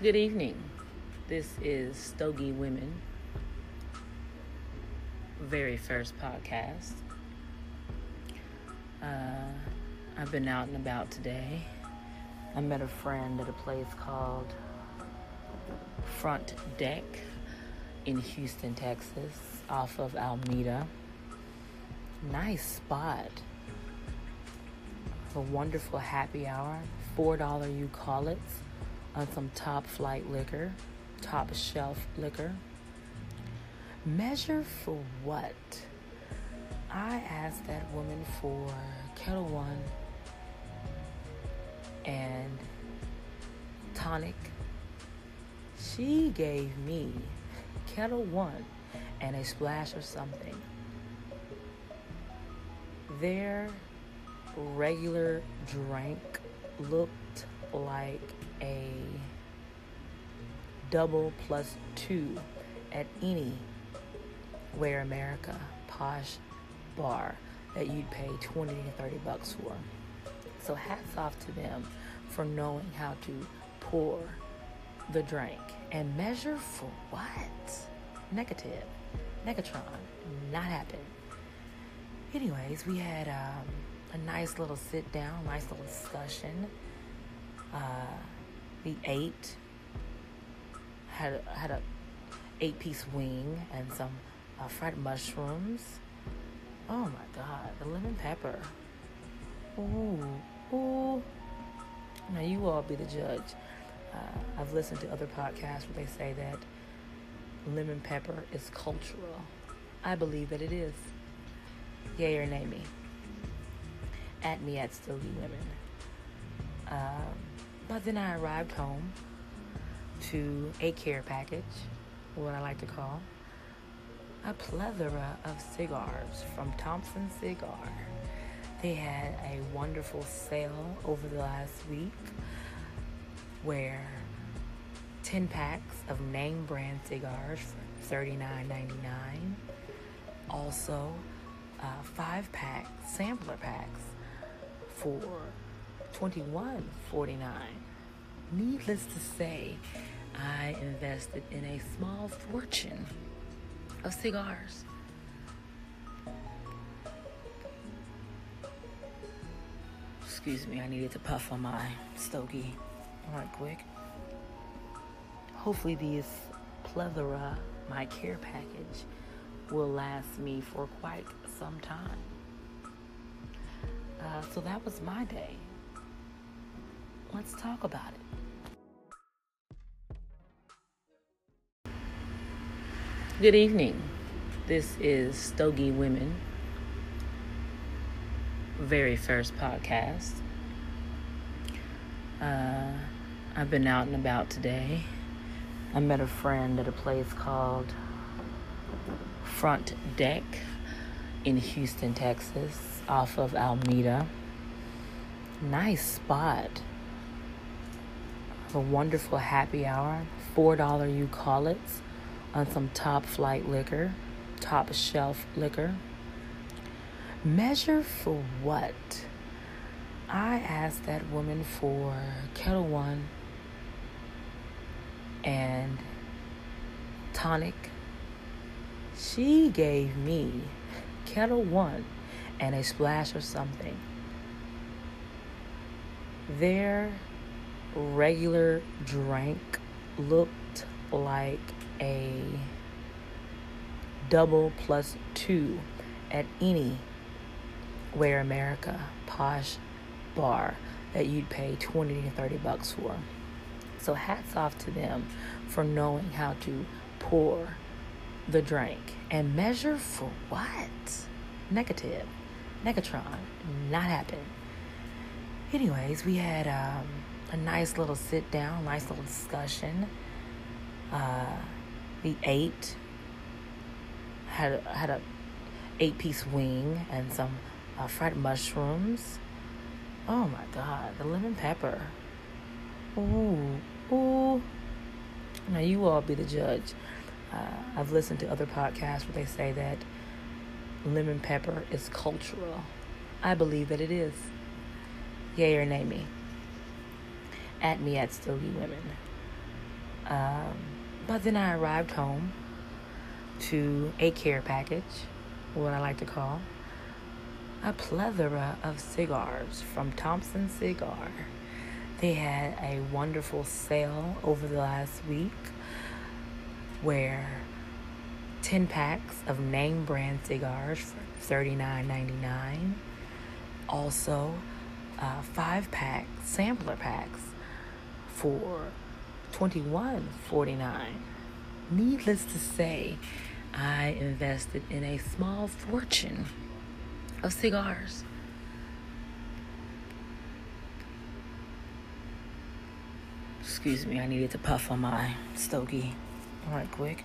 Good evening. This is Stogie Women, very first podcast. Uh, I've been out and about today. I met a friend at a place called Front Deck in Houston, Texas, off of Alameda. Nice spot. A wonderful happy hour. $4 you call it on some top flight liquor, top shelf liquor. Measure for what? I asked that woman for Ketel One and tonic. She gave me Ketel One and a splash of something. Their regular drink looked like a double plus two at any Where America posh bar that you'd pay 20 to 30 bucks for. So hats off to them for knowing how to pour the drink and measure for what? Negative. Negatron. Not happen. Anyways, we had um, a nice little sit down, nice little discussion. Uh, we ate. Had had a eight piece wing and some uh, fried mushrooms. Oh my god, the lemon pepper. Ooh, ooh. Now you all be the judge. Uh, I've listened to other podcasts where they say that lemon pepper is cultural. I believe that it is. Yay or nay me. At me at Stogie Women. Um, but then I arrived home to a care package, what I like to call a plethora of cigars from Thompson Cigar. They had a wonderful sale over the last week where 10 packs of name brand cigars for $39.99. Also, uh, 5 pack sampler packs for $21.49. Needless to say, I invested in a small fortune of cigars. Excuse me, I needed to puff on my stogie right quick. Hopefully, these plethora, my care package, will last me for quite some time. Uh, so that was my day. Let's talk about it. Good evening. This is Stogie Women, very first podcast. Uh, I've been out and about today. I met a friend at a place called Front Deck in Houston, Texas, off of Alameda. Nice spot. A wonderful happy hour. $4 you call it on some top flight liquor, top shelf liquor. Measure for what? I asked that woman for Ketel One and tonic. She gave me Ketel One and a splash of something. Their regular drink looked like a double plus two at any Where America posh bar that you'd pay 20 to 30 bucks for. So hats off to them for knowing how to pour the drink and measure for what? Negative. Negatron. Not happen. Anyways, we had um, a nice little sit down, nice little discussion. Uh, we ate. Had had a eight piece wing and some uh, fried mushrooms. Oh my god, the lemon pepper. Ooh, ooh. Now you all be the judge. Uh, I've listened to other podcasts where they say that lemon pepper is cultural. I believe that it is. Yay or nay me. At me at Stogie Women. Um, but then I arrived home to a care package, what I like to call a plethora of cigars from Thompson Cigar. They had a wonderful sale over the last week where 10 packs of name brand cigars for $39.99. Also, uh, 5 pack sampler packs for $21.49. Needless to say, I invested in a small fortune of cigars. Excuse me, I needed to puff on my stogie right quick.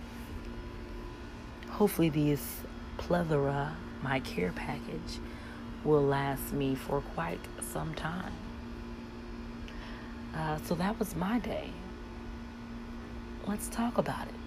Hopefully, these plethora, my care package, will last me for quite some time. Uh, so that was my day. Let's talk about it.